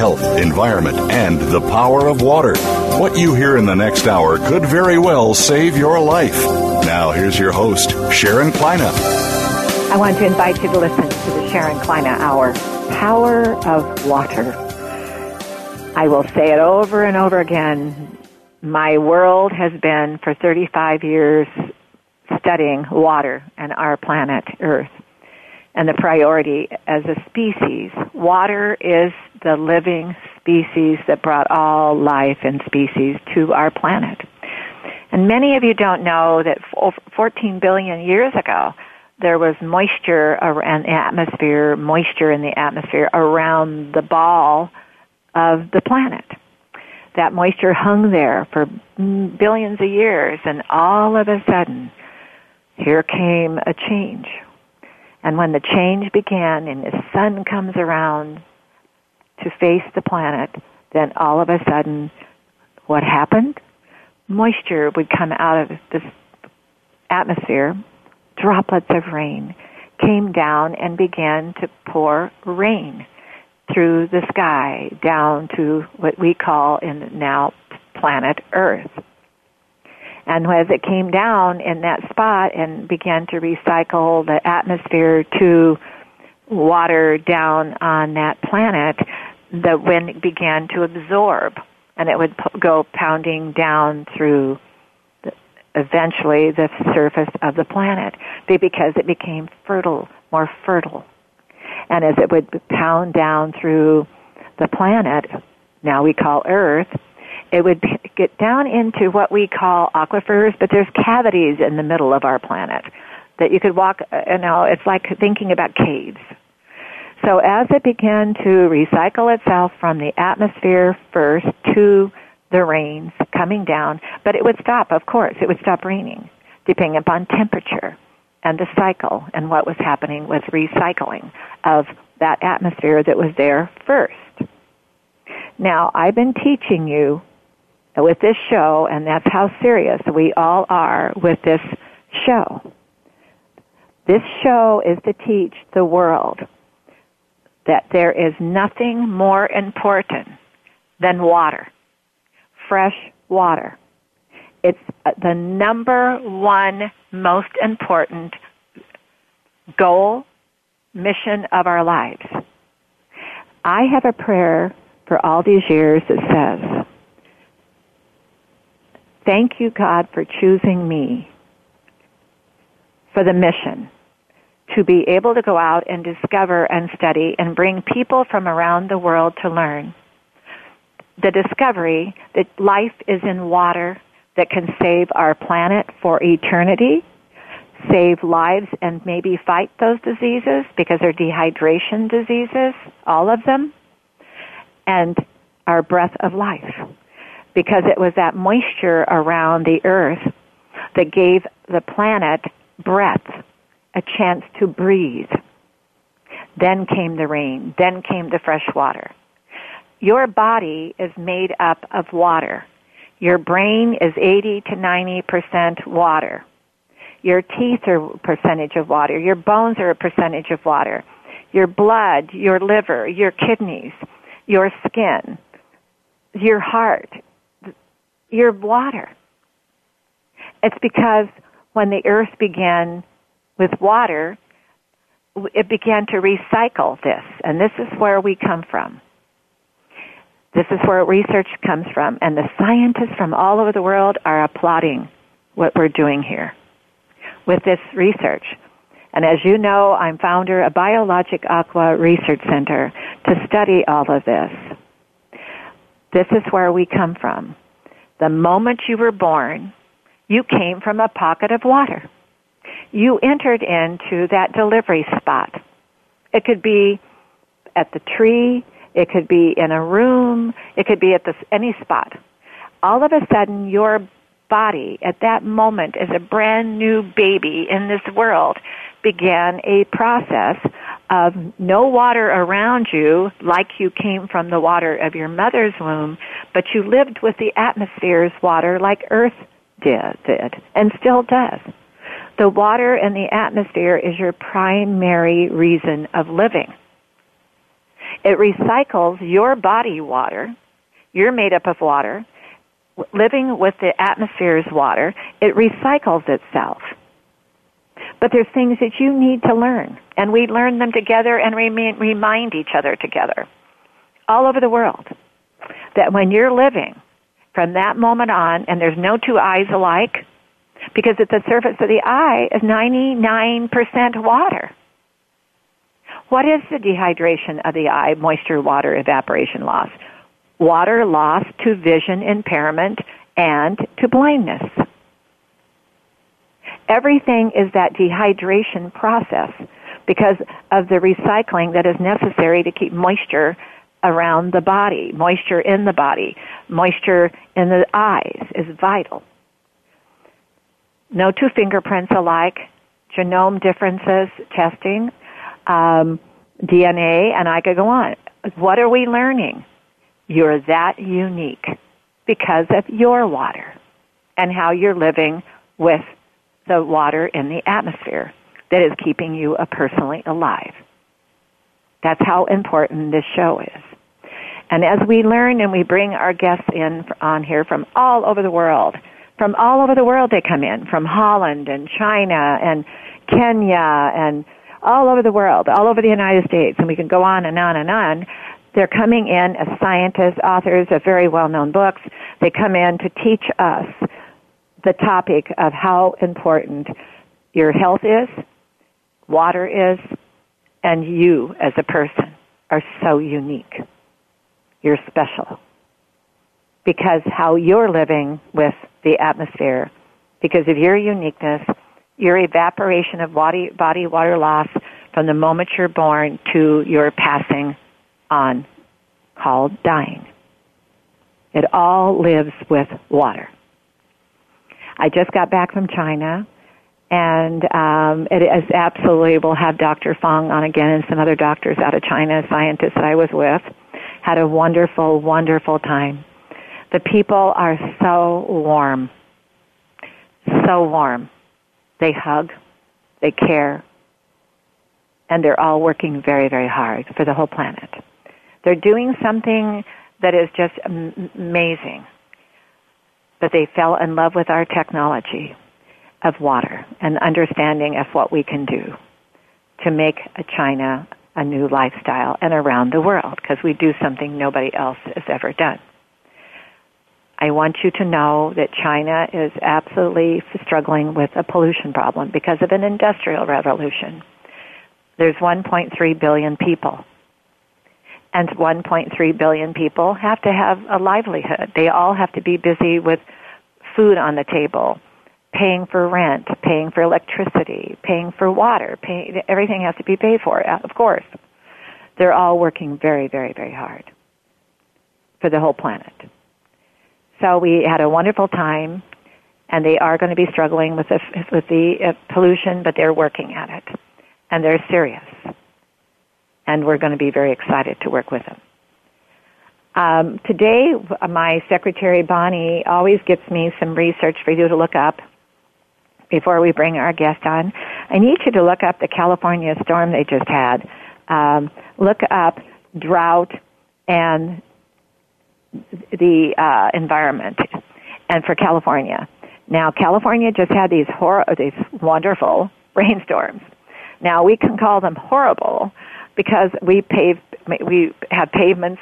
Health, Environment, and the Power of Water. What you hear in the next hour could very well save your life. Now, here's your host, Sharon Kleyne. I want to invite you to listen to the Sharon Kleyne Hour Power of Water. I will say it over and over again. My world has been for 35 years studying water and our planet, Earth and the priority as a species. Water is the living species that brought all life and species to our planet. And many of you don't know that 14 billion years ago, there was moisture the atmosphere, moisture in the atmosphere around the ball of the planet. That moisture hung there for mm, billions of years, and all of a sudden, here came a change and when the change began and the sun comes around to face the planet, then all of a sudden, what happened? Moisture would come out of this atmosphere, droplets of rain came down and began to pour rain through the sky down to what we call in now planet Earth. And as it came down in that spot and began to recycle the atmosphere to water down on that planet, the wind began to absorb and it would go pounding down through the, eventually the surface of the planet because it became fertile, more fertile. And as it would pound down through the planet, now we call Earth, it would get down into what we call aquifers, but there's cavities in the middle of our planet that you could walk, uh, you know, it's like thinking about caves. So as it began to recycle itself from the atmosphere first to the rains coming down, but it would stop, of course, it would stop raining, depending upon temperature and the cycle and what was happening with recycling of that atmosphere that was there first. Now, I've been teaching you with this show, and that's how serious we all are with this show. This show is to teach the world that there is nothing more important than water, fresh water. It's uh, the number one most important goal, mission of our lives. I have a prayer for all these years that says, Thank you, God, for choosing me for the mission to be able to go out and discover and study and bring people from around the world to learn. The discovery that life is in water that can save our planet for eternity, save lives and maybe fight those diseases because they're dehydration diseases, all of them, and our breath of life because it was that moisture around the earth that gave the planet breath, a chance to breathe. Then came the rain. Then came the fresh water. Your body is made up of water. Your brain is 80 to 90% water. Your teeth are a percentage of water. Your bones are a percentage of water. Your blood, your liver, your kidneys, your skin, your heart your water. It's because when the earth began with water, it began to recycle this, and this is where we come from. This is where research comes from, and the scientists from all over the world are applauding what we're doing here with this research. And as you know, I'm founder of Biologic Aqua Research Center to study all of this. This is where we come from. The moment you were born, you came from a pocket of water. You entered into that delivery spot. It could be at the tree, it could be in a room, it could be at the, any spot. All of a sudden, your body at that moment as a brand new baby in this world began a process of no water around you like you came from the water of your mother's womb, but you lived with the atmosphere's water like Earth did, did and still does. The water and the atmosphere is your primary reason of living. It recycles your body water. You're made up of water. Living with the atmosphere's water, it recycles itself. But there's things that you need to learn, and we learn them together and remind each other together all over the world. That when you're living from that moment on, and there's no two eyes alike, because at the surface of the eye is 99% water. What is the dehydration of the eye, moisture, water, evaporation loss? Water loss to vision impairment and to blindness. Everything is that dehydration process because of the recycling that is necessary to keep moisture around the body, moisture in the body, moisture in the eyes is vital. No two fingerprints alike, genome differences testing, um, DNA, and I could go on. What are we learning? You're that unique because of your water and how you're living with the water in the atmosphere that is keeping you personally alive. That's how important this show is. And as we learn and we bring our guests in on here from all over the world, from all over the world they come in, from Holland and China and Kenya and all over the world, all over the United States, and we can go on and on and on. They're coming in as scientists, authors of very well-known books. They come in to teach us the topic of how important your health is, water is, and you as a person are so unique. You're special. Because how you're living with the atmosphere, because of your uniqueness, your evaporation of body, body water loss from the moment you're born to your passing on, called dying. It all lives with water. I just got back from China, and um, it is absolutely. We'll have Dr. Fung on again, and some other doctors out of China, scientists that I was with. Had a wonderful, wonderful time. The people are so warm, so warm. They hug, they care, and they're all working very, very hard for the whole planet. They're doing something that is just amazing but they fell in love with our technology of water and understanding of what we can do to make a China a new lifestyle and around the world because we do something nobody else has ever done. I want you to know that China is absolutely struggling with a pollution problem because of an industrial revolution. There's 1.3 billion people and 1.3 billion people have to have a livelihood. They all have to be busy with food on the table, paying for rent, paying for electricity, paying for water, pay, everything has to be paid for, uh, of course. They're all working very, very, very hard for the whole planet. So we had a wonderful time, and they are going to be struggling with the, with the uh, pollution, but they're working at it, and they're serious and we're going to be very excited to work with them. Um, today, my secretary Bonnie always gets me some research for you to look up before we bring our guest on. I need you to look up the California storm they just had. Um, look up drought and the uh, environment, and for California. Now, California just had these hor- these wonderful rainstorms. Now we can call them horrible because we pave we have pavements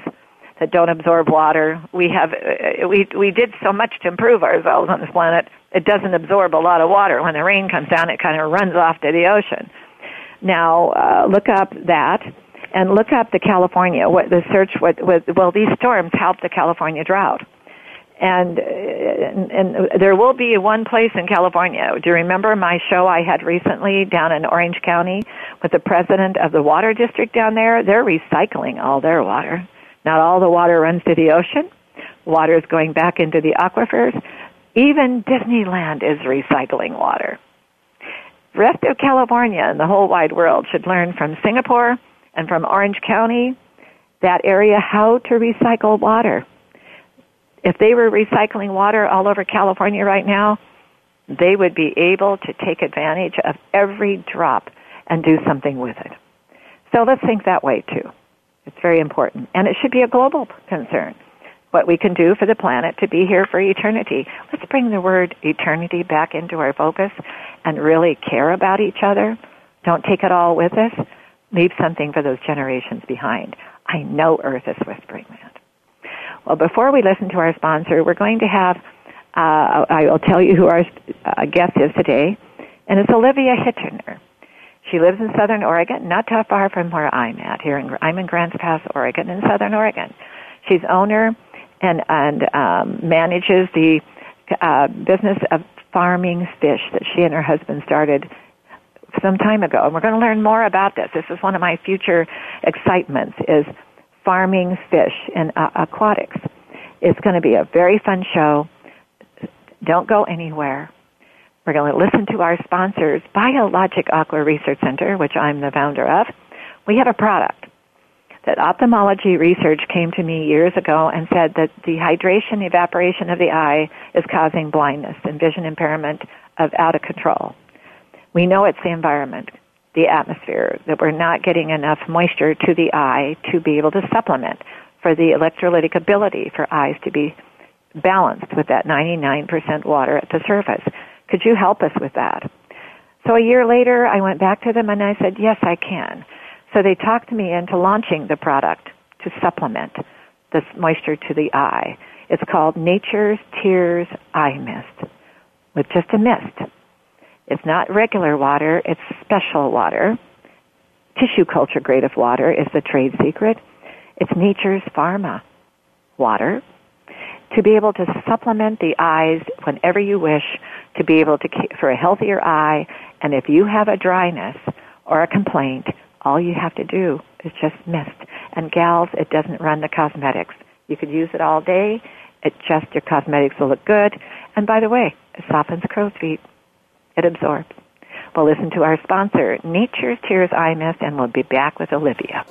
that don't absorb water. We have uh, we we did so much to improve ourselves on this planet. It doesn't absorb a lot of water. When the rain comes down, it kind of runs off to the ocean. Now uh, look up that, and look up the California, what the search, what, what well, these storms help the California drought. And, uh, and, and there will be one place in California. Do you remember my show I had recently down in Orange County with the president of the water district down there? They're recycling all their water. Not all the water runs to the ocean. Water is going back into the aquifers. Even Disneyland is recycling water. The rest of California and the whole wide world should learn from Singapore and from Orange County, that area, how to recycle water. If they were recycling water all over California right now, they would be able to take advantage of every drop and do something with it. So let's think that way too. It's very important. And it should be a global concern. What we can do for the planet to be here for eternity. Let's bring the word eternity back into our focus and really care about each other. Don't take it all with us. Leave something for those generations behind. I know Earth is whispering that. Well, before we listen to our sponsor, we're going to have, uh, I will tell you who our uh, guest is today, and it's Olivia Hittner. She lives in Southern Oregon, not too far from where I'm at. Here, in, I'm in Grants Pass, Oregon, in Southern Oregon. She's owner and and um, manages the uh, business of farming fish that she and her husband started some time ago. And we're going to learn more about this. This is one of my future excitements: is farming fish and uh, aquatics. It's going to be a very fun show. Don't go anywhere. We're going to listen to our sponsors, Biologic Aqua Research Center, which I'm the founder of. We have a product that ophthalmology research came to me years ago and said that dehydration, evaporation of the eye is causing blindness and vision impairment of out of control. We know it's the environment the atmosphere, that we're not getting enough moisture to the eye to be able to supplement for the electrolytic ability for eyes to be balanced with that 99% water at the surface. Could you help us with that? So a year later, I went back to them and I said, yes, I can. So they talked me into launching the product to supplement this moisture to the eye. It's called Nature's Tears Eye Mist with just a mist. It's not regular water, it's special water. Tissue culture grade of water is the trade secret. It's nature's pharma water. To be able to supplement the eyes whenever you wish to be able to keep for a healthier eye and if you have a dryness or a complaint all you have to do is just mist. And gals it doesn't run the cosmetics. You could use it all day it just your cosmetics will look good. And by the way it softens crow's feet it absorbs. We'll listen to our sponsor, Nature's Tears Eye Mist, and we'll be back with Olivia.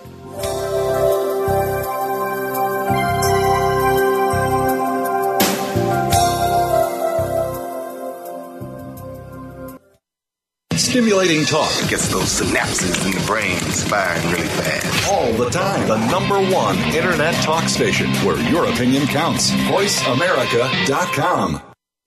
Stimulating talk. It gets those synapses in the brain firing really fast. All the time. The number one internet talk station where your opinion counts. VoiceAmerica.com.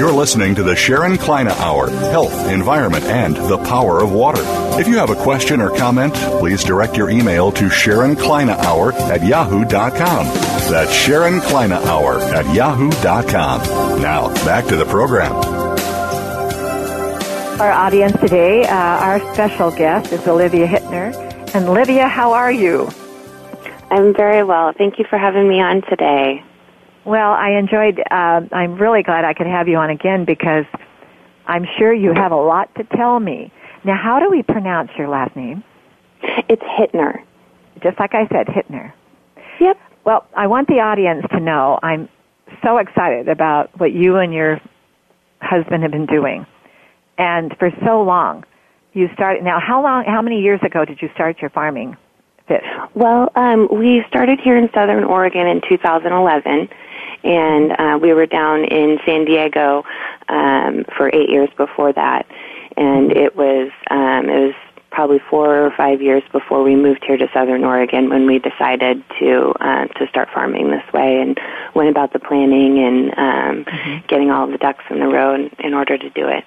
You're listening to the Sharon Kleyne Hour Health, Environment, and the Power of Water. If you have a question or comment, please direct your email to Sharon Kleyne Hour at yahoo.com. That's Sharon Kleyne Hour at yahoo.com. Now, back to the program. Our audience today, uh, our special guest is Olivia Hittner. And Olivia, how are you? I'm very well. Thank you for having me on today. Well, I enjoyed, uh, I'm really glad I could have you on again because I'm sure you have a lot to tell me. Now, how do we pronounce your last name? It's Hittner. Just like I said, Hittner. Yep. Well, I want the audience to know I'm so excited about what you and your husband have been doing. And for so long, you started. Now, how long? How many years ago did you start your farming fish? Well, um, we started here in Southern Oregon in 2011, and uh, we were down in San Diego um, for eight years before that. And it was um, it was probably four or five years before we moved here to Southern Oregon when we decided to uh, to start farming this way and went about the planning and um, mm-hmm. getting all the ducks in the row in, in order to do it.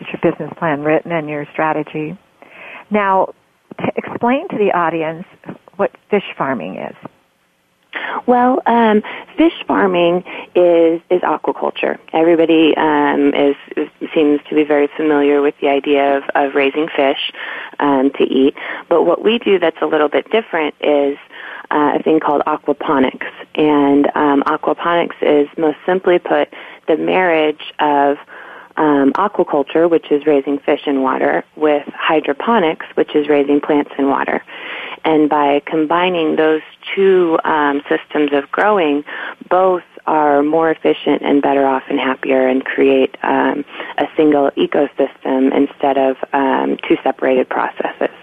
Get your business plan written and your strategy. Now, to explain to the audience what fish farming is. Well, um, fish farming is is aquaculture. Everybody um, is, is, seems to be very familiar with the idea of, of raising fish um, to eat. But what we do that's a little bit different is uh, a thing called aquaponics. And um, aquaponics is most simply put the marriage of um, aquaculture, which is raising fish in water, with hydroponics, which is raising plants in water. And by combining those two um, systems of growing, both are more efficient and better off and happier and create um, a single ecosystem instead of um, two separated processes.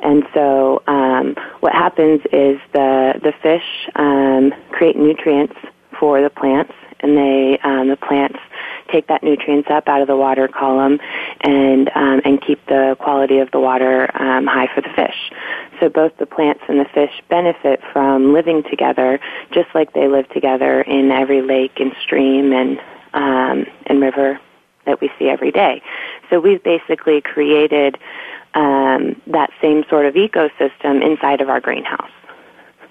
And so um, what happens is the, the fish um, create nutrients for the plants and they um, the plants take that nutrients up out of the water column and um, and keep the quality of the water um, high for the fish. So both the plants and the fish benefit from living together, just like they live together in every lake and stream and um, and river that we see every day. So we've basically created um, that same sort of ecosystem inside of our greenhouse.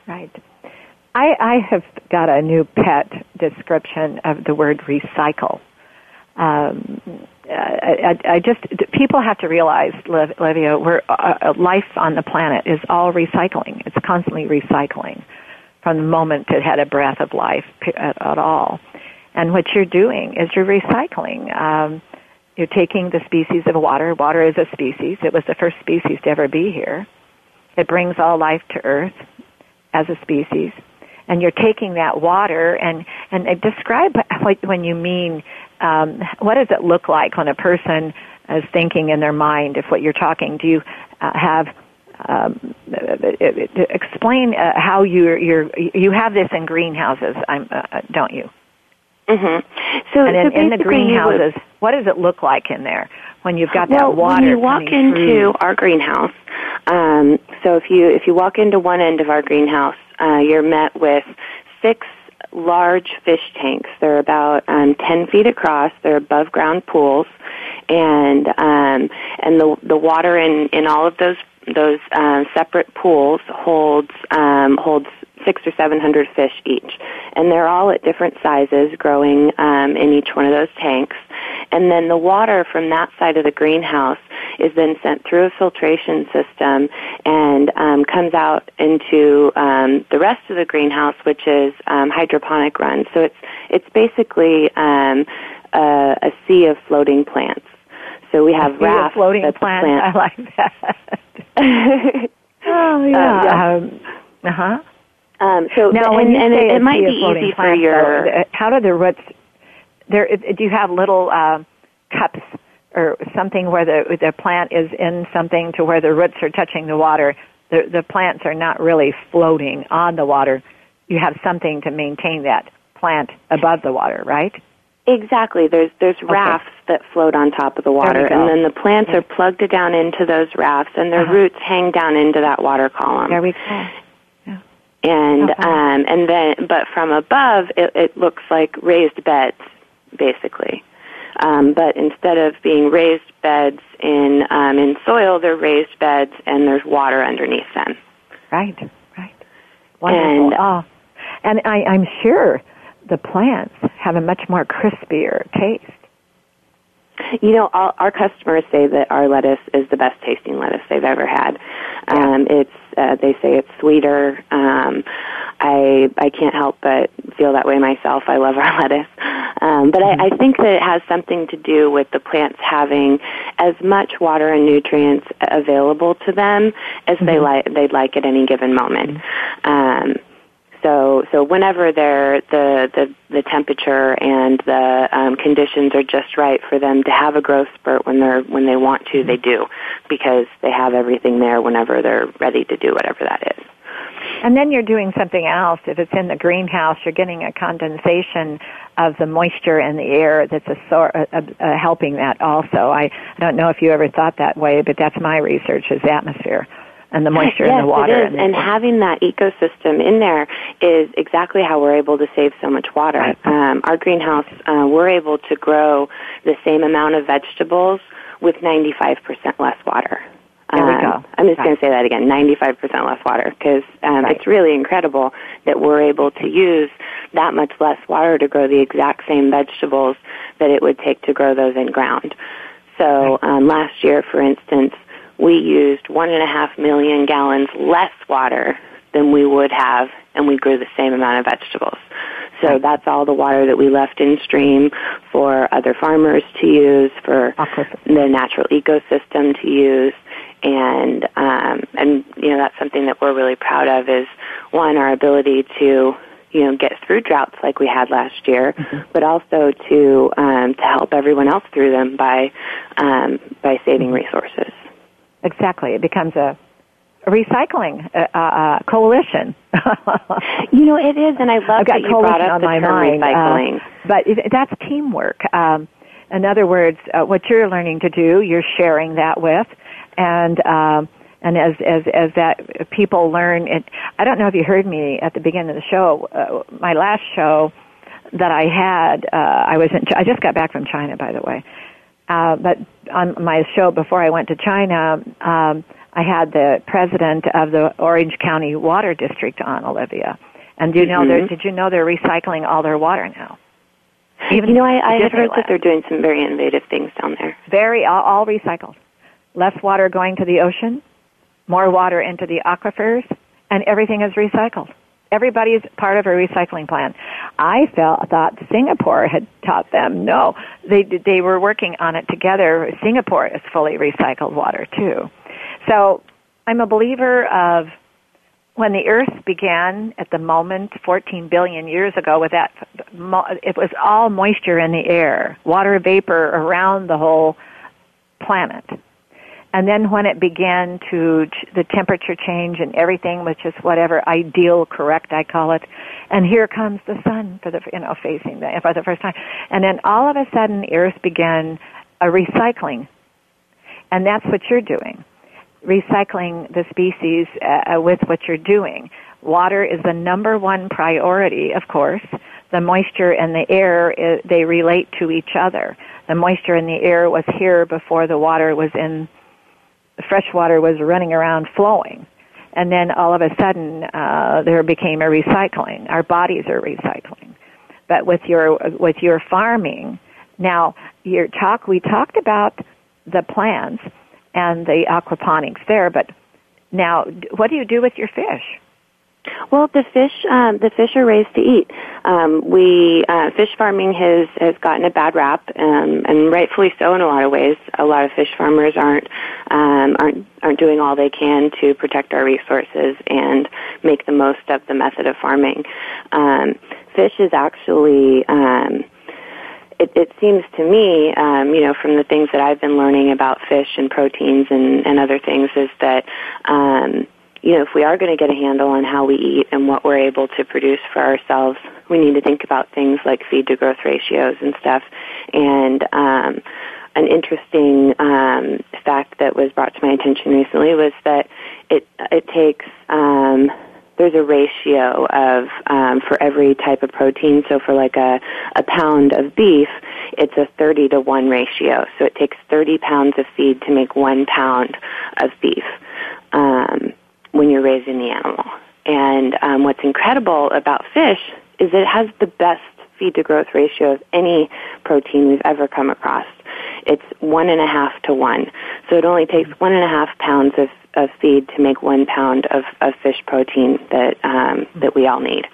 Right. I, I have got a new pet description of the word recycle. Um, I, I, I just people have to realize, Livia, we're uh, uh, life on the planet is all recycling. It's constantly recycling from the moment it had a breath of life at, at all. And what you're doing is you're recycling. Um, you're taking the species of water. Water is a species. It was the first species to ever be here. It brings all life to Earth as a species and you're taking that water and and describe what when you mean um, what does it look like when a person is thinking in their mind if what you're talking do you uh, have um, explain uh, how you you you have this in greenhouses I'm, uh, uh, don't you mm-hmm. so and in, so in the greenhouses would, what does it look like in there when you've got well, that water when you walk into through? our greenhouse um, so if you if you walk into one end of our greenhouse uh, you're met with six large fish tanks. They're about um, 10 feet across. They're above ground pools, and um, and the the water in in all of those those uh, separate pools holds um, holds six or seven hundred fish each, and they're all at different sizes, growing um, in each one of those tanks. And then the water from that side of the greenhouse is then sent through a filtration system and um, comes out into um, the rest of the greenhouse, which is um, hydroponic run. So it's it's basically um, a, a sea of floating plants. So we have rafts. floating plants. Plant. I like that. oh yeah. Uh, yeah. Um, uh huh. Um, so now, and, and it, it might be easy for your. Though, how do the roots? There, do you have little uh, cups or something where the the plant is in something to where the roots are touching the water? The the plants are not really floating on the water. You have something to maintain that plant above the water, right? Exactly. There's there's rafts okay. that float on top of the water, and then the plants yeah. are plugged down into those rafts, and their uh-huh. roots hang down into that water column. There we go and okay. um, and then but from above it, it looks like raised beds basically. Um, but instead of being raised beds in um, in soil, they're raised beds and there's water underneath them. Right, right. Wonderful. And, oh, and I, I'm sure the plants have a much more crispier taste. You know, all, our customers say that our lettuce is the best tasting lettuce they've ever had. Yeah. Um, it's uh, they say it's sweeter. Um, I I can't help but feel that way myself. I love our lettuce, um, but I, I think that it has something to do with the plants having as much water and nutrients available to them as mm-hmm. they like they'd like at any given moment. Um, so so so whenever they're the the the temperature and the um, conditions are just right for them to have a growth spurt when they're when they want to, they do because they have everything there whenever they're ready to do whatever that is. And then you're doing something else. If it's in the greenhouse, you're getting a condensation of the moisture in the air that's a, sor- a, a helping that also. I, I don't know if you ever thought that way, but that's my research is atmosphere and the moisture yes, in the water. It is. And, and having that ecosystem in there is exactly how we're able to save so much water. Right. Um, our greenhouse, uh, we're able to grow the same amount of vegetables with 95% less water. There we Um. I'm just going to say that again, 95% less water, because um, Right. it's really incredible that we're able to use that much less water to grow the exact same vegetables that it would take to grow those in ground. So um, last year, for instance, we used one and a half million gallons less water than we would have, and we grew the same amount of vegetables. So Right. that's all the water that we left in stream for other farmers to use, for the natural ecosystem to use, and um, and you know that's something that we're really proud of is one our ability to you know get through droughts like we had last year, but also to um, to help everyone else through them by um, by saving resources. Exactly. It becomes a, recycling uh, uh, coalition. You know it is, and I love I've got that you brought up on the my term mind. uh, recycling. but it, that's teamwork. Um, in other words, uh, what you're learning to do, you're sharing that with, and um, and as as as that people learn. It, I don't know if you heard me at the beginning of the show. Uh, my last show that I had, uh, I was in. I just got back from China, by the way. Uh, but on my show before I went to China, um, I had the president of the Orange County Water District on, Olivia. And do you know they're, Mhm. did you know they're recycling all their water now? Even You know, I, I had heard that they're doing some very innovative things down there. very all, all recycled. Less water going to the ocean, more water into the aquifers, and everything is recycled. Everybody's part of a recycling plan. I felt thought Singapore had taught them. No, they they were working on it together. Singapore is fully recycled water too. So I'm a believer of when the Earth began at the moment, 14 billion years ago, with that, it was all moisture in the air, water vapor around the whole planet. And then when it began to the temperature change and everything was just whatever ideal, correct, I call it. And here comes the sun for the you know facing the for the first time. And then all of a sudden, Earth began a recycling, and that's what you're doing, recycling the species uh, with what you're doing. Water is the number one priority, of course. The moisture and the air, uh, they relate to each other. The moisture in the air was here before the water was in the fresh water was running around flowing. And then all of a sudden, uh, there became a recycling. Our bodies are recycling. But with your, with your farming, now your talk, we talked about the plants and the aquaponics there, but now what do you do with your fish? Well, the fish, um, the fish are raised to eat. Um, we uh, fish farming has has gotten a bad rap, um, and rightfully so in a lot of ways. A lot of fish farmers aren't um, aren't aren't doing all they can to protect our resources and make the most of the method of farming. Um, fish is actually um, it, it seems to me, um, you know, from the things that I've been learning about fish and proteins and, and other things, is that, um, you know, if we are going to get a handle on how we eat and what we're able to produce for ourselves, we need to think about things like feed to growth ratios and stuff. And um, an interesting um, fact that was brought to my attention recently was that it it takes um, there's a ratio of um, for every type of protein. So for like a a pound of beef, it's a 30 to one ratio. So it takes 30 pounds of feed to make one pound of beef um, when you're raising the animal. And um, what's incredible about fish is it has the best feed to growth ratio of any protein we've ever come across. It's one and a half to one. So it only takes one and a half pounds of, of feed to make one pound of, of fish protein that um, that we all need.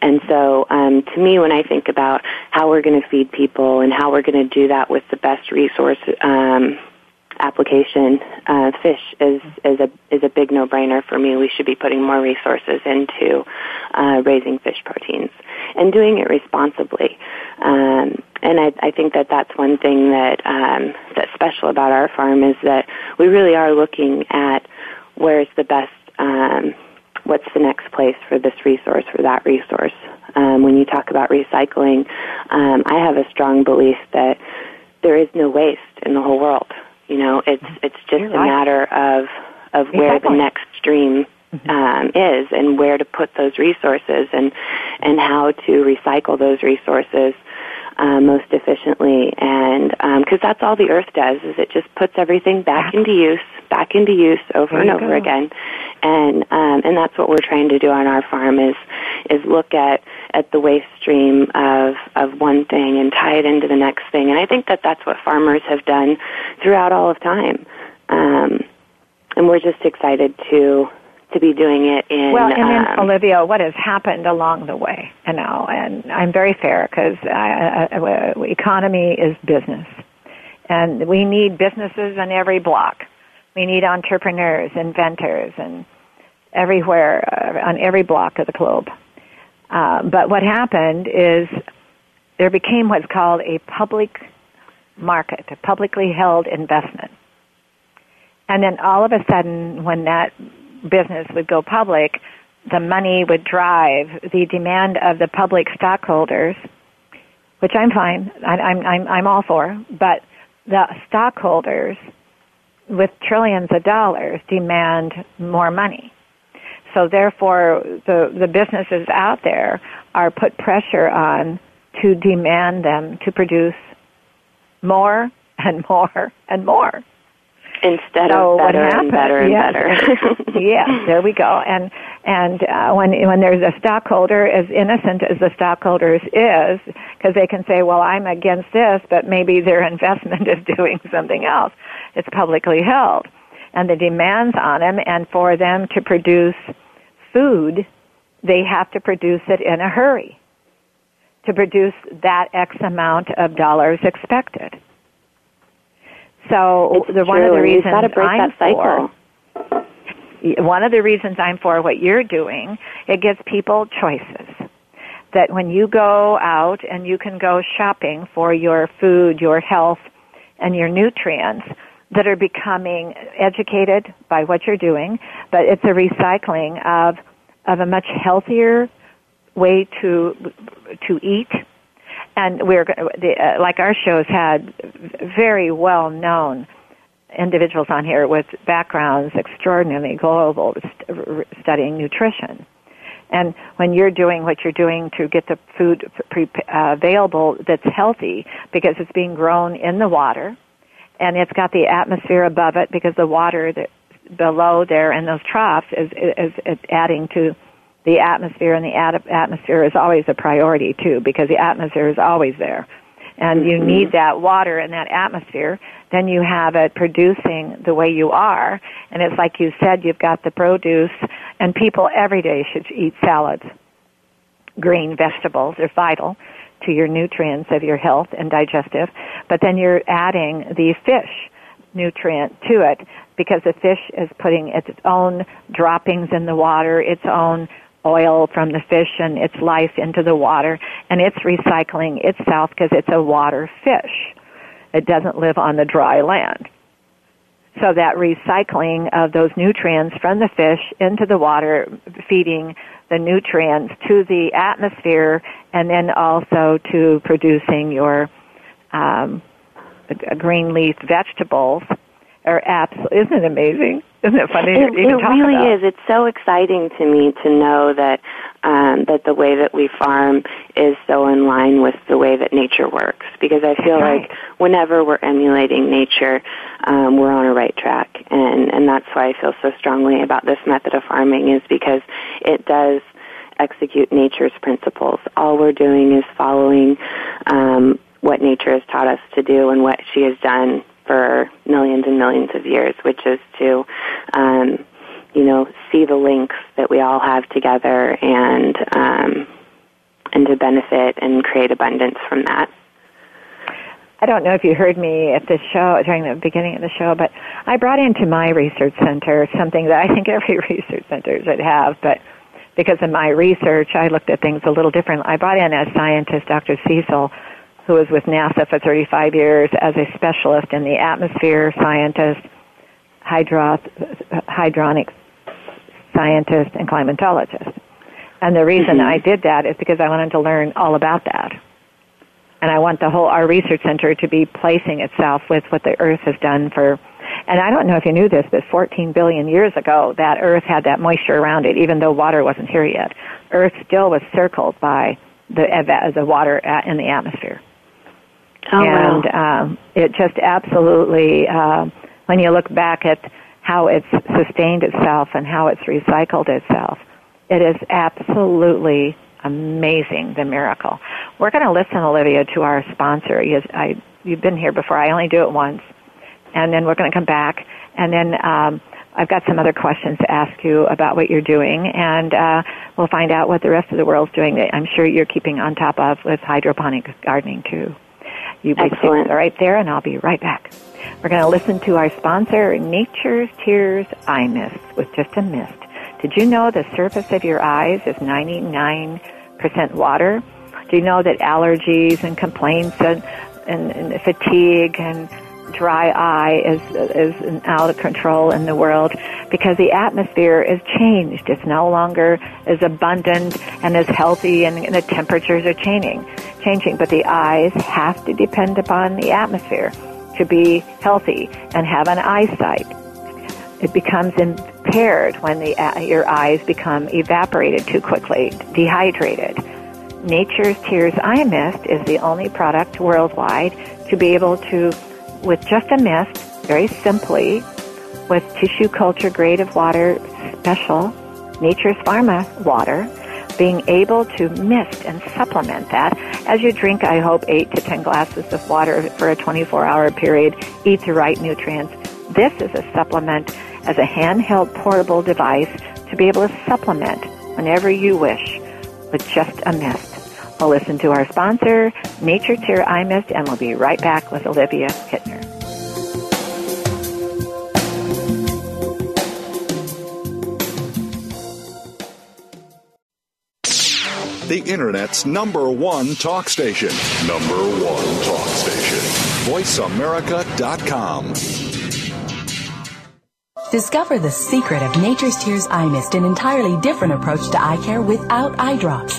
And so, um, to me, when I think about how we're going to feed people and how we're going to do that with the best resource, um, application, uh, fish is is a is a big no brainer for me. We should be putting more resources into uh, raising fish proteins and doing it responsibly. Um, and I, I think that that's one thing that um, that's special about our farm is that we really are looking at where's the best, um, what's the next place for this resource for that resource. Um, when you talk about recycling, um, I have a strong belief that there is no waste in the whole world. You know, it's it's just You're a right. matter of of where the next stream um, is and where to put those resources and and how to recycle those resources uh, most efficiently. And because that's all the earth does is it just puts everything back into use, back into use over There and over go. again. And um, and that's what we're trying to do on our farm is is look at at the waste stream of of one thing and tie it into the next thing. And I think that that's what farmers have done throughout all of time. Um, and we're just excited to to be doing it in Well, and then um, Olivia, what has happened along the way, you know, and I'm very fair because uh, economy is business, and we need businesses on every block. We need entrepreneurs, inventors, and everywhere uh, on every block of the globe. Uh, but what happened is there became what's called a public market, a publicly held investment. And then all of a sudden, when that business would go public, the money would drive the demand of the public stockholders, which I'm fine, I, I'm, I'm, I'm all for, but the stockholders with trillions of dollars demand more money. So therefore, the, the businesses out there are put pressure on to demand them to produce more and more and more. Instead So of what better and happened- better and yes, better. yes, there we go. And and uh, when when there's a stockholder, as innocent as the stockholders is, because they can say, "Well, I'm against this," but maybe their investment is doing something else. It's publicly held, and the demands on them, and for them to produce food, they have to produce it in a hurry to produce that X amount of dollars expected. So It's the one of the reasons got to break I'm that cycle. for one of the reasons I'm for what you're doing, it gives people choices. That when you go out and you can go shopping for your food, your health, and your nutrients that are becoming educated by what you're doing, but it's a recycling of of a much healthier way to to eat and we're the, uh, like our shows had very well known individuals on here with backgrounds extraordinarily global st- studying nutrition. And when you're doing what you're doing to get the food pre- uh, available that's healthy because it's being grown in the water and it's got the atmosphere above it because the water that below there in those troughs is, is, is adding to the atmosphere and the at- atmosphere is always a priority too because the atmosphere is always there. And you mm-hmm. need that water and that atmosphere. Then you have it producing the way you are. And it's like you said you've got the produce and people every day should eat salads green vegetables. Are vital to your nutrients of your health and digestive. But then you're adding the fish nutrient to it because the fish is putting its own droppings in the water its own oil from the fish and its life into the water and it's recycling itself because it's a water fish it doesn't live on the dry land so that recycling of those nutrients from the fish into the water, feeding the nutrients to the atmosphere, and then also to producing your um, green leaf vegetables are absolutely, isn't it amazing? Isn't it funny It, it really about? is. It's so exciting to me to know that um, that the way that we farm is so in line with the way that nature works. Because I feel That's like whenever we're emulating nature, um, we're on a right track, and and that's why I feel so strongly about this method of farming is because it does execute nature's principles. All we're doing is following um, what nature has taught us to do and what she has done for millions and millions of years, which is to, um, you know, see the links that we all have together and um, and to benefit and create abundance from that. I don't know if you heard me at the show during the beginning of the show, but I brought into my research center something that I think every research center should have, but because of my research, I looked at things a little different. I brought in a scientist, Dr. Cecil, who was with NASA for 35 years as a specialist in the atmosphere scientist, hydro, hydronic scientist, and climatologist. And the reason mm-hmm. I did that is because I wanted to learn all about that. And I want the whole, our research center to be placing itself with what the Earth has done for, and I don't know if you knew this, but 14 billion years ago, that Earth had that moisture around it, even though water wasn't here yet. Earth still was circled by the, the water in the atmosphere. Oh, and wow. um, it just absolutely, uh, when you look back at how it's sustained itself and how it's recycled itself, it is absolutely amazing, the miracle. We're going to listen, Olivia, to our sponsor. I, you've been here before. I only do it once. And then we're going to come back. And then um, I've got some other questions to ask you about what you're doing. And uh, we'll find out what the rest of the world's doing that I'm sure you're keeping on top of with hydroponic gardening, too. You Excellent. right there, and I'll be right back. We're going to listen to our sponsor, Nature's Tears Eye Mist, with just a mist. Did you know the surface of your eyes is 99% water? Do you know that allergies and complaints and, and, and fatigue and dry eye is is out of control in the world because the atmosphere is changed. It's no longer as abundant and as healthy, and, and the temperatures are changing. Changing, but the eyes have to depend upon the atmosphere to be healthy and have an eyesight. It becomes impaired when the, uh, your eyes become evaporated too quickly, dehydrated. Nature's Tears Eye Mist is the only product worldwide to be able to, with just a mist, very simply, with tissue culture grade of water, special, Nature's Pharma water, being able to mist and supplement that as you drink, I hope, 8 to 10 glasses of water for a 24 hour period, eat the right nutrients. This is a supplement as a handheld portable device to be able to supplement whenever you wish with just a mist. We'll listen to our sponsor, Nature Tear Eye Mist, and we'll be right back with Olivia Hittner. The Internet's number one talk station. Number one talk station. VoiceAmerica.com. Discover the secret of Nature's Tears Eye Mist, an entirely different approach to eye care without eye drops.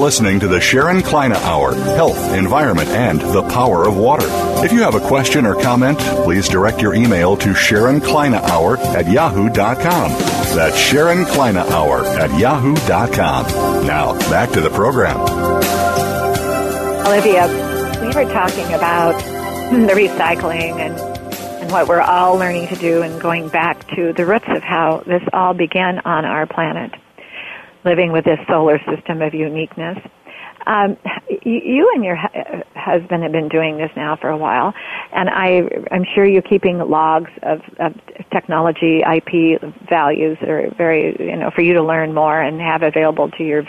Listening to the Sharon Kleyne Hour Health, Environment, and the Power of Water. If you have a question or comment, please direct your email to Sharon Kleyne Hour at yahoo.com. That's Sharon Kleyne Hour at yahoo.com. Now, back to the program. Olivia, we were talking about the recycling and, and what we're all learning to do and going back to the roots of how this all began on our planet living with this solar system of uniqueness. Um, you and your husband have been doing this now for a while, and I, I'm sure you're keeping logs of, of technology IP values, that are very, you know, for you to learn more and have available to your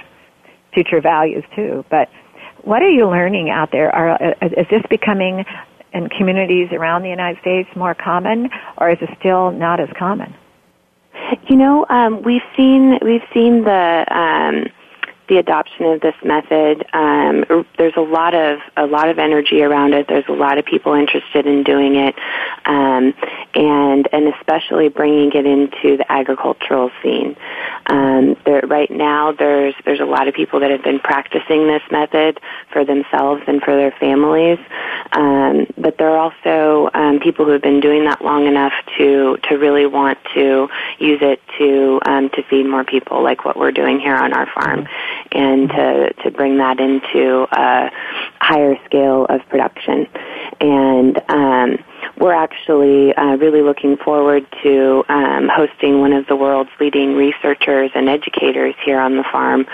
future values too. But what are you learning out there? Are, is this becoming in communities around the United States more common, or is it still not as common? You know, um, we've seen we've seen the um, the adoption of this method. Um, there's a lot of a lot of energy around it. There's a lot of people interested in doing it, um, and and especially bringing it into the agricultural scene. Um, there, right now, there's there's a lot of people that have been practicing this method for themselves and for their families, um, but there are also um, people who have been doing that long enough to to really want to use it to um, to feed more people, like what we're doing here on our farm and to, to bring that into a higher scale of production. And um, we're actually uh, really looking forward to um, hosting one of the world's leading researchers and educators here on the farm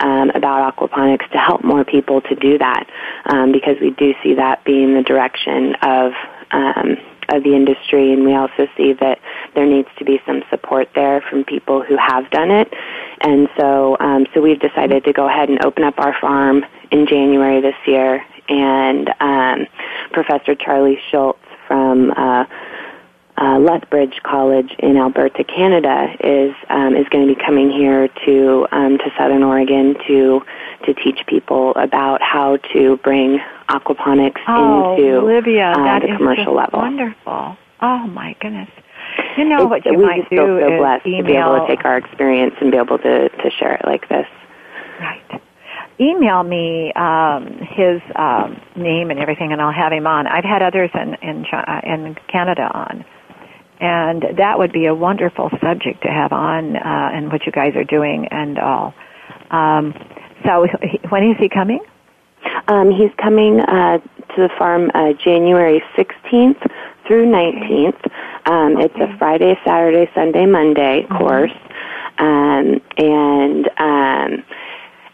um, about aquaponics to help more people to do that um, because we do see that being the direction of um, of the industry, and we also see that there needs to be some support there from people who have done it. And so, um, so we've decided to go ahead and open up our farm in January this year. And um, Professor Charlie Schultz from uh, uh, Lethbridge College in Alberta, Canada, is um, is going to be coming here to um, to Southern Oregon to to teach people about how to bring aquaponics oh, into Olivia, uh, the is commercial level. Wonderful. Oh my goodness. You know It's- what you we might just feel so is blessed email to be able to take our experience and be able to to share it like this. Right. Email me um, his um, name and everything, and I'll have him on. I've had others in in, Chi- uh, in Canada on, and that would be a wonderful subject to have on, uh, and what you guys are doing and all. Um, so, when is he coming? Um, he's coming uh, to the farm uh, January 16th through 19th. Um, It's a Friday, Saturday, Sunday, Monday course, um, and um,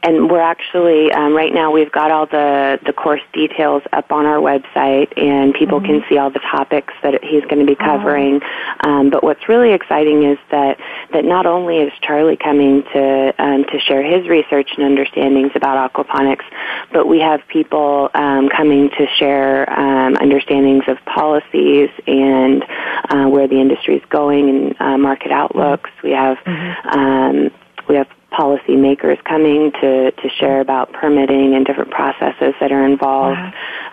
and we're actually um, right now we've got all the the course details up on our website, and people can see all the topics that he's going to be covering. Um, but what's really exciting is that that not only is Charlie coming to um, to share his research and understandings about aquaponics, but we have people um, coming to share um, understandings of policies and uh, where the industry is going and uh, market outlooks. We have um, we have policymakers coming to, to share about permitting and different processes that are involved.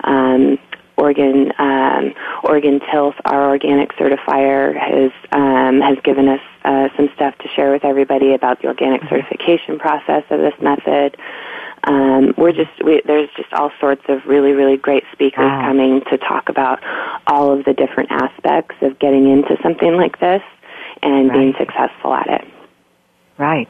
Um, Oregon um, Oregon Tilth, our organic certifier, has um, has given us uh, some stuff to share with everybody about the organic certification process of this method. Um, we're just we, there's just all sorts of really really great speakers Wow. coming to talk about all of the different aspects of getting into something like this and being successful at it. Right.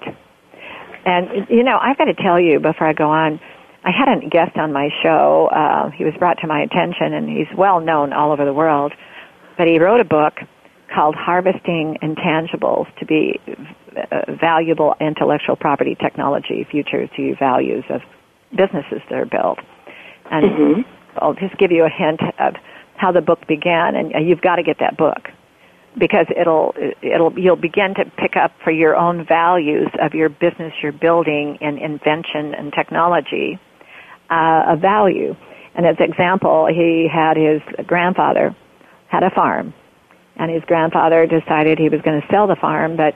And you know, I've got to tell you before I go on, I had a guest on my show. Uh, he was brought to my attention, and he's well known all over the world. But he wrote a book called "Harvesting Intangibles to be uh, Valuable Intellectual Property Technology: Future to Values of Businesses That Are Built." And I'll just give you a hint of how the book began, and uh, you've got to get that book because it'll it'll you'll begin to pick up for your own values of your business you're building in invention and technology uh, a value. And as example, he had his grandfather had a farm, and his grandfather decided he was going to sell the farm, but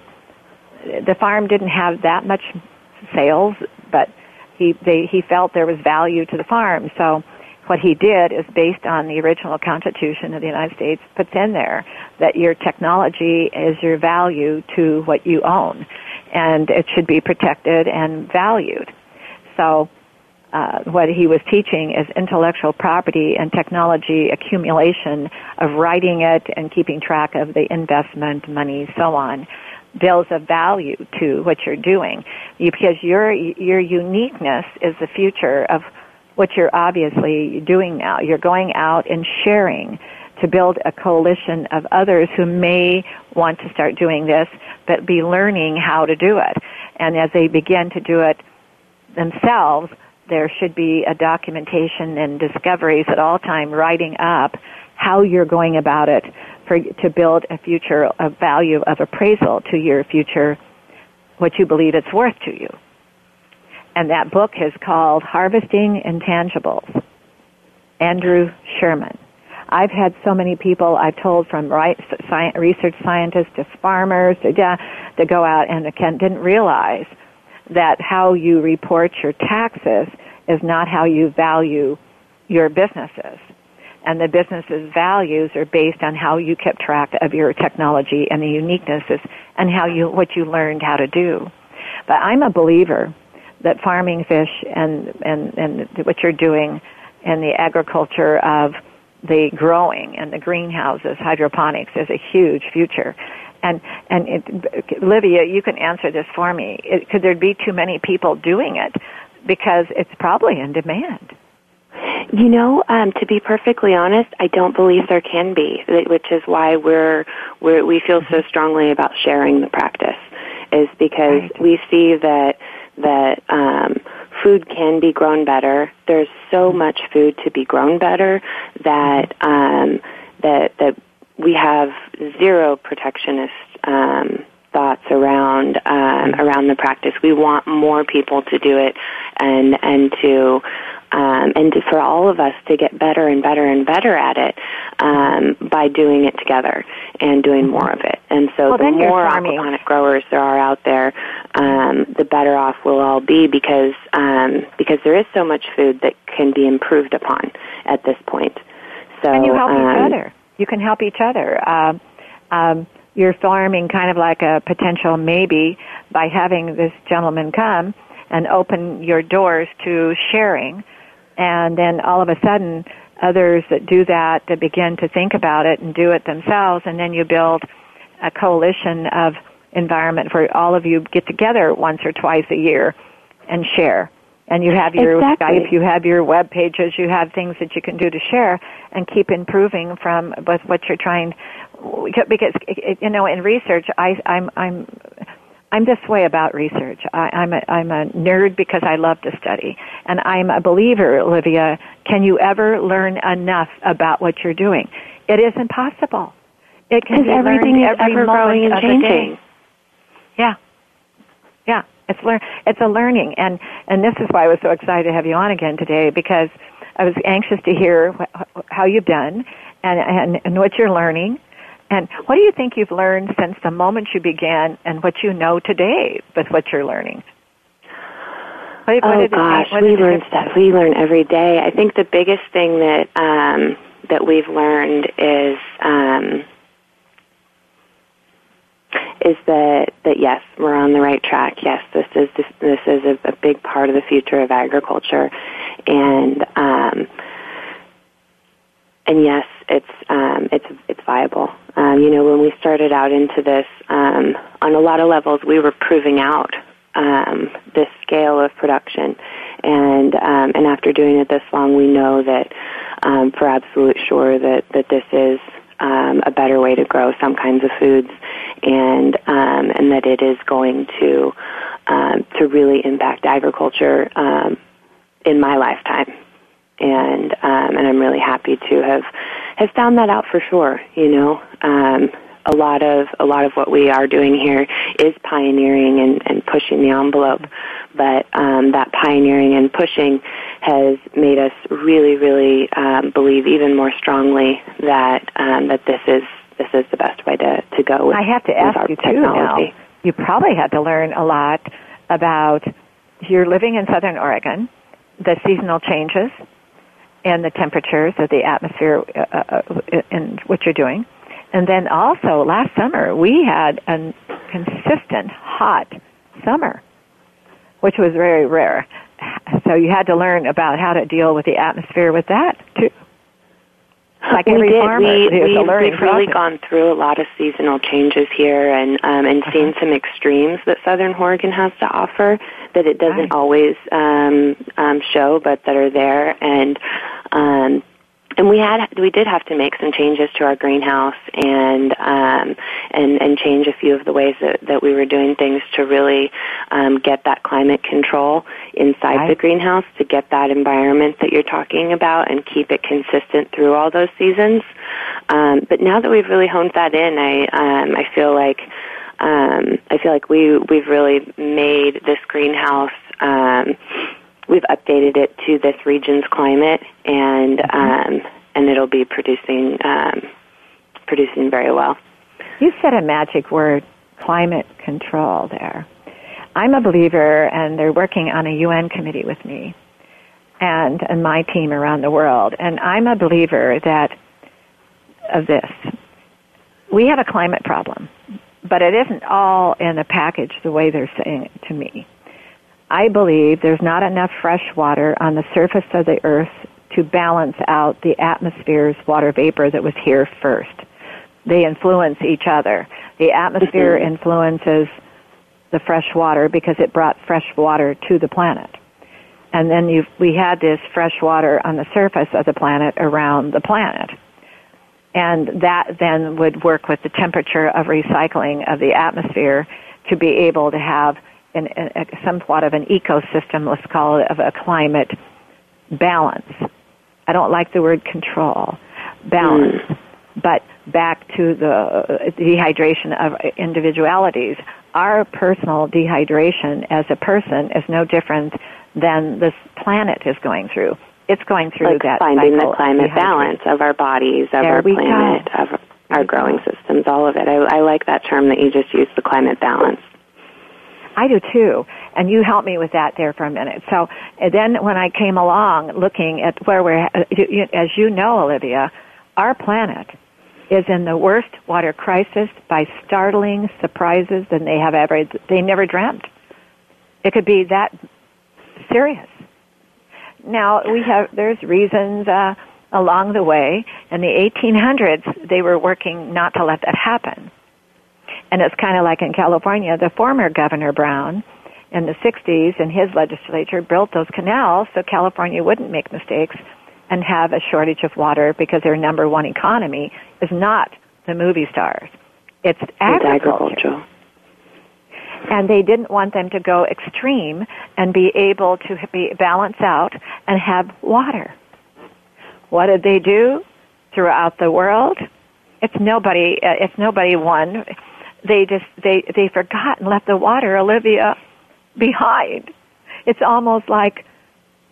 the farm didn't have that much sales, but he they, he felt there was value to the farm, so what he did is based on the original Constitution of the United States puts in there that your technology is your value to what you own, and it should be protected and valued. So, uh, what he was teaching is intellectual property and technology accumulation of writing it and keeping track of the investment money, so on builds a value to what you're doing because your your uniqueness is the future of what you're obviously doing now. You're going out and sharing to build a coalition of others who may want to start doing this, but be learning how to do it. And as they begin to do it themselves, there should be a documentation and discoveries at all time writing up how you're going about it for, to build a future of value of appraisal to your future, what you believe it's worth to you and that book is called Harvesting Intangibles. Andrew Sherman. I've had so many people I've told from right, research scientists to farmers to, to go out and again, didn't realize that how you report your taxes is not how you value your businesses. And the business's values are based on how you kept track of your technology and the uniquenesses and how you, what you learned how to do. But I'm a believer that farming fish and, and, and what you're doing and the agriculture of the growing and the greenhouses, hydroponics is a huge future. And and it, Livia, you can answer this for me. It, could there be too many people doing it because it's probably in demand? You know, um, to be perfectly honest, I don't believe there can be, which is why we're, we're we feel so strongly about sharing the practice, is because right. we see that that um, food can be grown better. There's so much food to be grown better that um, that that we have zero protectionist um, thoughts around um, around the practice. We want more people to do it, and and to um, and to, for all of us to get better and better and better at it um, by doing it together and doing more of it. And so well, the more aquaponic growers there are out there, um, the better off we'll all be because um, because there is so much food that can be improved upon at this point. So and you help um, each other. You can help each other. Um, um, you're farming kind of like a potential maybe by having this gentleman come and open your doors to sharing and then all of a sudden others that do that that begin to think about it and do it themselves and then you build a coalition of environment where all of you get together once or twice a year and share and you have your exactly. Skype, you have your web pages, you have things that you can do to share and keep improving from with what you're trying. Because you know, in research, I, I'm I'm I'm this way about research. I, I'm a, I'm a nerd because I love to study, and I'm a believer, Olivia. Can you ever learn enough about what you're doing? It is impossible. It can be everything is every ever growing and changing. Yeah, yeah. It's learn. It's a learning, and and this is why I was so excited to have you on again today because I was anxious to hear wh- how you've done and, and and what you're learning and what do you think you've learned since the moment you began and what you know today with what you're learning? What, oh gosh, we learn stuff. We learn every day. I think the biggest thing that um, that we've learned is um, is that that yes, we're on the right track. Yes, this is this, this is a, a big part of the future of agriculture, and um, and yes, it's um, it's it's viable. Um, you know, when we started out into this, um, on a lot of levels, we were proving out um, this scale of production, and um, and after doing it this long, we know that um, for absolute sure that that this is um, a better way to grow some kinds of foods, and um, and that it is going to um, to really impact agriculture um, in my lifetime and um, and I'm really happy to have have found that out for sure. You know, um, a lot of a lot of what we are doing here is pioneering and, and pushing the envelope, but um, that pioneering and pushing has made us really, really um, believe even more strongly that um, that this is this is the best way to, to go. With, I have to ask you technology. too now. You probably had to learn a lot about you're living in Southern Oregon, the seasonal changes, and the temperatures of the atmosphere uh, uh, uh, what you're doing. And then also last summer we had a consistent hot summer, which was very rare. So you had to learn about how to deal with the atmosphere with that too. Like we did. farmer, we, we, we've really gone through a lot of seasonal changes here, and um, and uh-huh. seen some extremes that Southern Oregon has to offer that it doesn't right. always um, um, show, but that are there. And um, and we had we did have to make some changes to our greenhouse and um, and and change a few of the ways that, that we were doing things to really um, get that climate control inside right. the greenhouse to get that environment that you're talking about and keep it consistent through all those seasons. Um, but now that we've really honed that in, I um, I feel like um, I feel like we we've really made this greenhouse. Um, we've updated it to this region's climate, and Mm-hmm. um, and it'll be producing um, producing very well. You said a magic word, climate control. There, I'm a believer, and they're working on a UN committee with me and, and my team around the world. And I'm a believer that of this. We have a climate problem, but it isn't all in a package the way they're saying it to me. I believe there's not enough fresh water on the surface of the earth to balance out the atmosphere's water vapor that was here first. They influence each other. The atmosphere mm-hmm. influences the fresh water because it brought fresh water to the planet. And then we had this fresh water on the surface of the planet around the planet. And that then would work with the temperature of recycling of the atmosphere to be able to have an, a, somewhat of an ecosystem, let's call it, of a climate balance. I don't like the word control. Balance. Mm. But back to the dehydration of individualities. Our personal dehydration as a person is no different than this planet is going through. It's going through like that finding the climate balance of our bodies, of there our planet, go. of our growing systems, all of it. I, I like that term that you just used, the climate balance. I do too. And you helped me with that there for a minute. So then when I came along looking at where we're, uh, as you know, Olivia, our planet is in the worst water crisis by startling surprises than they have ever, they never dreamt. It could be that serious. Now we have, there's reasons, uh, along the way. In the 1800s, they were working not to let that happen. And it's kind of like in California, the former Governor Brown in the 60s in his legislature built those canals so California wouldn't make mistakes and have a shortage of water because their number one economy is not the movie stars. It's agriculture. agriculture. And they didn't want them to go extreme and be able to be balance out and have water. What did they do throughout the world? It's nobody. Uh, it's nobody won they just they they forgot and left the water Olivia behind. It's almost like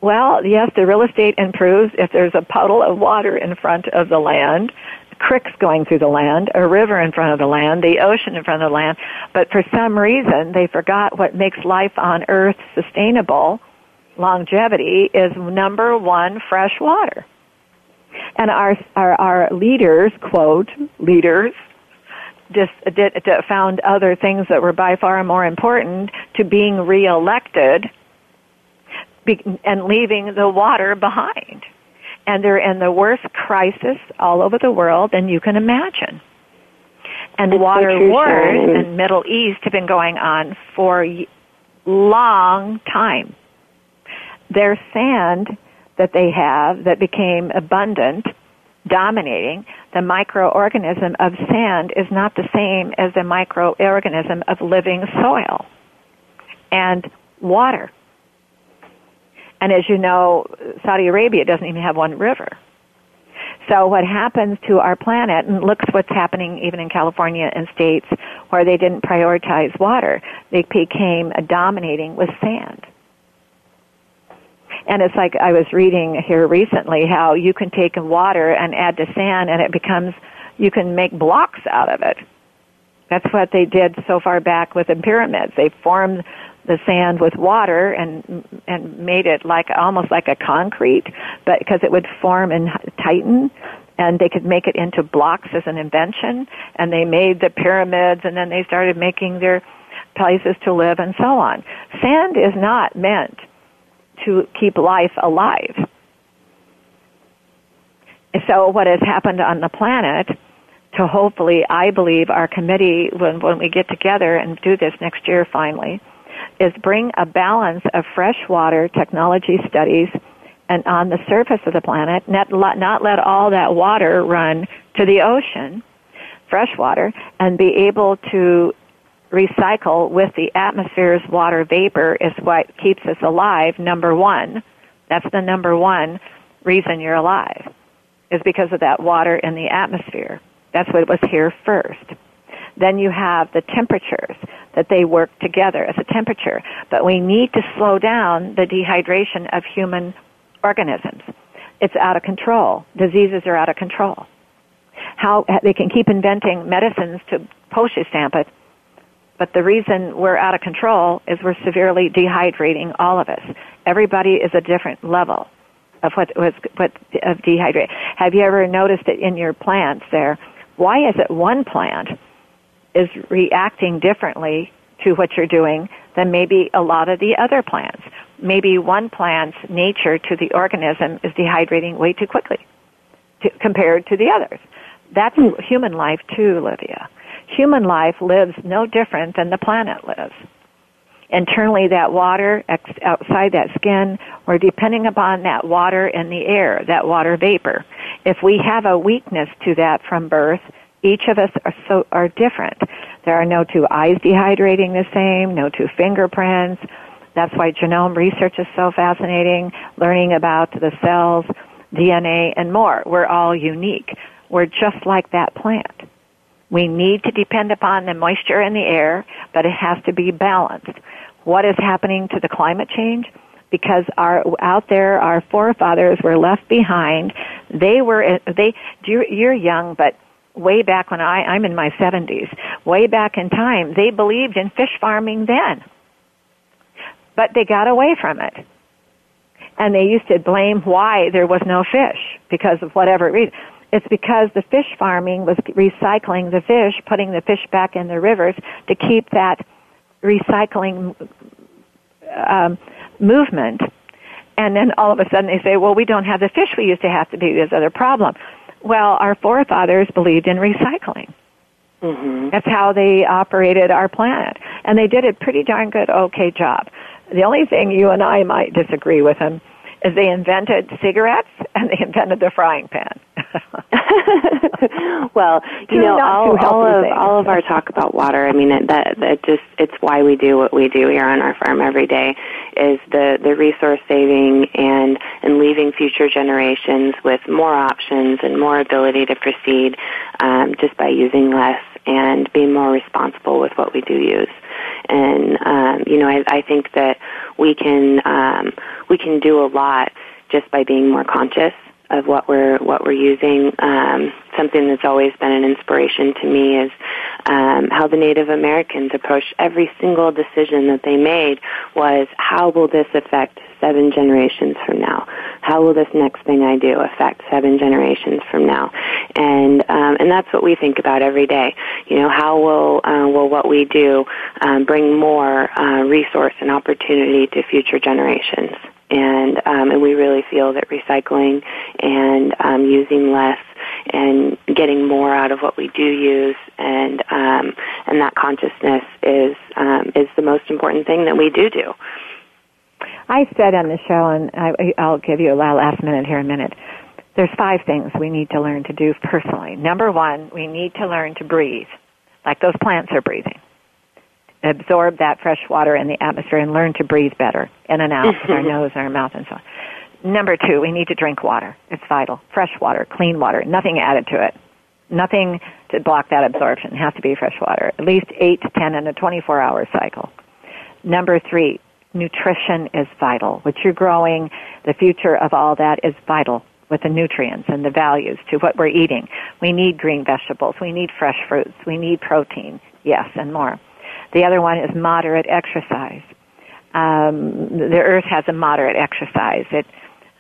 well, yes, the real estate improves if there's a puddle of water in front of the land, creeks going through the land, a river in front of the land, the ocean in front of the land, but for some reason they forgot what makes life on earth sustainable. Longevity is number one fresh water. And our, our, our leaders, quote, leaders, just did, found other things that were by far more important to being reelected and leaving the water behind. And they're in the worst crisis all over the world than you can imagine. And it's water so wars in Middle East have been going on for a long time. Their sand that they have that became abundant dominating, the microorganism of sand is not the same as the microorganism of living soil and water. And as you know, Saudi Arabia doesn't even have one river. So what happens to our planet, and looks what's happening even in California and states where they didn't prioritize water, they became dominating with sand. And it's like I was reading here recently how you can take water and add to sand and it becomes, you can make blocks out of it. That's what they did so far back with the pyramids. They formed the sand with water and and made it like almost like a concrete, but because it would form and tighten, and they could make it into blocks as an invention. And they made the pyramids, and then they started making their places to live and so on. Sand is not meant to keep life alive. So what has happened on the planet to hopefully, I believe our committee, when, when we get together and do this next year finally, is bring a balance of freshwater technology studies and on the surface of the planet, not, not let all that water run to the ocean, freshwater, and be able to recycle with the atmosphere's water vapor is what keeps us alive, number one. That's the number one reason you're alive, is because of that water in the atmosphere. That's what was here first. Then you have the temperatures that they work together as a temperature. But we need to slow down the dehydration of human organisms. It's out of control. Diseases are out of control. How they can keep inventing medicines to postage stamp it But the reason we're out of control is we're severely dehydrating all of us. Everybody is a different level of what was what of dehydrate. Have you ever noticed it in your plants there? Why is it one plant is reacting differently to what you're doing than maybe a lot of the other plants? Maybe one plant's nature to the organism is dehydrating way too quickly to, compared to the others. That's hmm. human life too, Livia. Human life lives no different than the planet lives internally that water outside that skin we're depending upon that water in the air that water vapor. If we have a weakness to that from birth each of us are so are different. There are no two eyes dehydrating the same no two fingerprints. That's why genome research is so fascinating learning about the cells dna and more. We're all unique. We're just like that plant we need to depend upon the moisture in the air, but it has to be balanced. What is happening to the climate change? Because our out there, our forefathers were left behind. They were they. You're young, but way back when I I'm in my 70s. Way back in time, they believed in fish farming then, but they got away from it and they used to blame why there was no fish because of whatever reason. It's because the fish farming was recycling the fish, putting the fish back in the rivers to keep that recycling um, movement. And then all of a sudden they say, well, we don't have the fish we used to have to be this other problem. Well, our forefathers believed in recycling. Mm-hmm. That's how they operated our planet. And they did a pretty darn good, okay job. The only thing you and I might disagree with them is they invented cigarettes and they invented the frying pan. well, you know, all, all of all of our talk about water. I mean, it, that that just it's why we do what we do here on our farm every day. Is the the resource saving and and leaving future generations with more options and more ability to proceed um, just by using less and being more responsible with what we do use. And um, you know, I, I think that we can um, we can do a lot just by being more conscious of what we're what we're using. Um, something that's always been an inspiration to me is um, how the Native Americans approached every single decision that they made was how will this affect seven generations from now? How will this next thing I do affect seven generations from now? And um, and that's what we think about every day. You know, how will uh, will what we do um, bring more uh, resource and opportunity to future generations? and um, and we really feel that recycling and um, using less and getting more out of what we do use and um, and that consciousness is um, is the most important thing that we do do. I said on the show, and I, I'll give you a last minute here a minute. There's five things we need to learn to do personally. Number one, we need to learn to breathe, like those plants are breathing absorb that fresh water in the atmosphere and learn to breathe better in and out with our nose and our mouth and so on. Number two, we need to drink water. It's vital. Fresh water, clean water, nothing added to it. Nothing to block that absorption. It has to be fresh water. At least 8 to 10 in a 24 hour cycle. Number three, nutrition is vital. What you're growing, the future of all that is vital with the nutrients and the values to what we're eating. We need green vegetables. We need fresh fruits. We need protein. Yes, and more. The other one is moderate exercise. Um, the earth has a moderate exercise. It,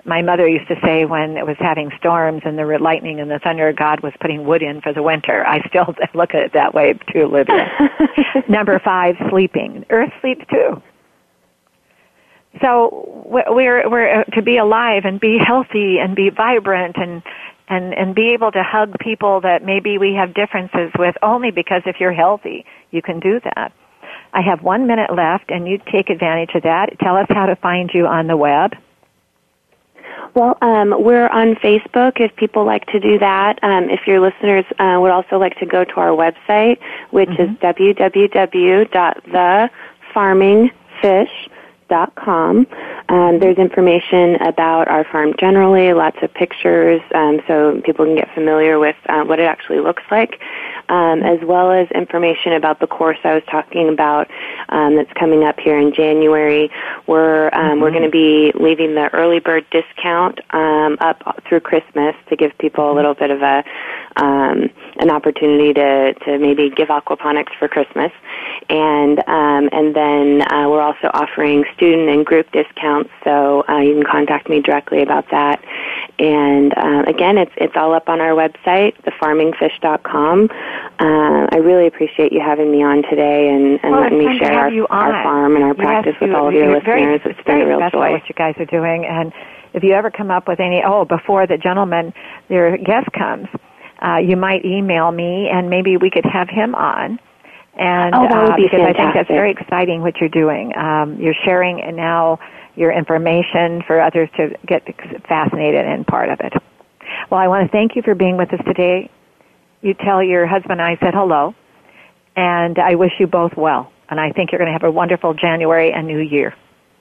my mother used to say when it was having storms and the lightning and the thunder, God was putting wood in for the winter. I still look at it that way too, Olivia. Number five, sleeping. Earth sleeps too. So we're we're uh, to be alive and be healthy and be vibrant and and and be able to hug people that maybe we have differences with only because if you're healthy you can do that I have one minute left, and you take advantage of that. Tell us how to find you on the web. Well, um, we're on Facebook if people like to do that. Um, if your listeners uh, would also like to go to our website, which mm-hmm. is www.thefarmingfish.com. Um, there's information about our farm generally, lots of pictures, um, so people can get familiar with uh, what it actually looks like, um, as well as information about the course I was talking about um, that's coming up here in January. We're um, mm-hmm. we're going to be leaving the early bird discount um, up through Christmas to give people a little bit of a um, an opportunity to, to maybe give aquaponics for Christmas. And, um, and then uh, we're also offering student and group discounts, so uh, you can contact me directly about that. And uh, again, it's, it's all up on our website, thefarmingfish.com. Uh, I really appreciate you having me on today and, and well, letting me share our, our farm and our practice yes, with all of your listeners. Very, it's been a real joy. what you guys are doing. And if you ever come up with any, oh, before the gentleman, your guest comes, uh, you might email me and maybe we could have him on. And oh, that would uh, be because fantastic. I think that's very exciting what you're doing. Um, you're sharing and now your information for others to get fascinated and part of it. Well, I want to thank you for being with us today. You tell your husband I said hello, and I wish you both well. And I think you're going to have a wonderful January and New Year,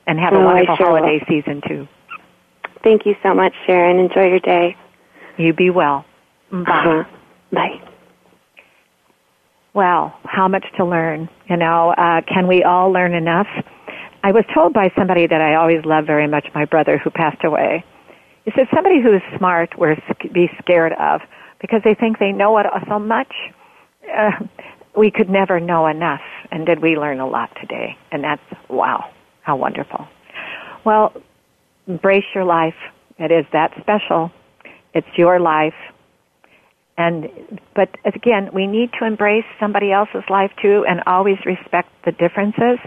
and have a oh, wonderful sure holiday will. season too. Thank you so much, Sharon. Enjoy your day. You be well. Bye. Uh-huh. Bye. Well, how much to learn? You know, uh, can we all learn enough? I was told by somebody that I always love very much, my brother who passed away. He said somebody who is smart we're be scared of because they think they know it so much. Uh, we could never know enough, and did we learn a lot today? And that's wow, how wonderful. Well, embrace your life. It is that special. It's your life. And, but again, we need to embrace somebody else's life too and always respect the differences.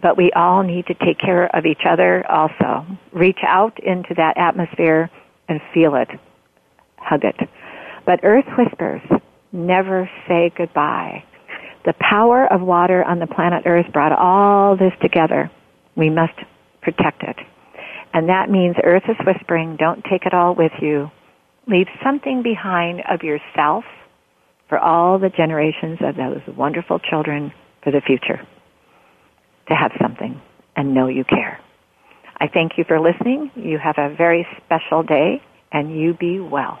But we all need to take care of each other also. Reach out into that atmosphere and feel it. Hug it. But Earth whispers, never say goodbye. The power of water on the planet Earth brought all this together. We must protect it. And that means Earth is whispering, don't take it all with you. Leave something behind of yourself for all the generations of those wonderful children for the future to have something and know you care. I thank you for listening. You have a very special day and you be well.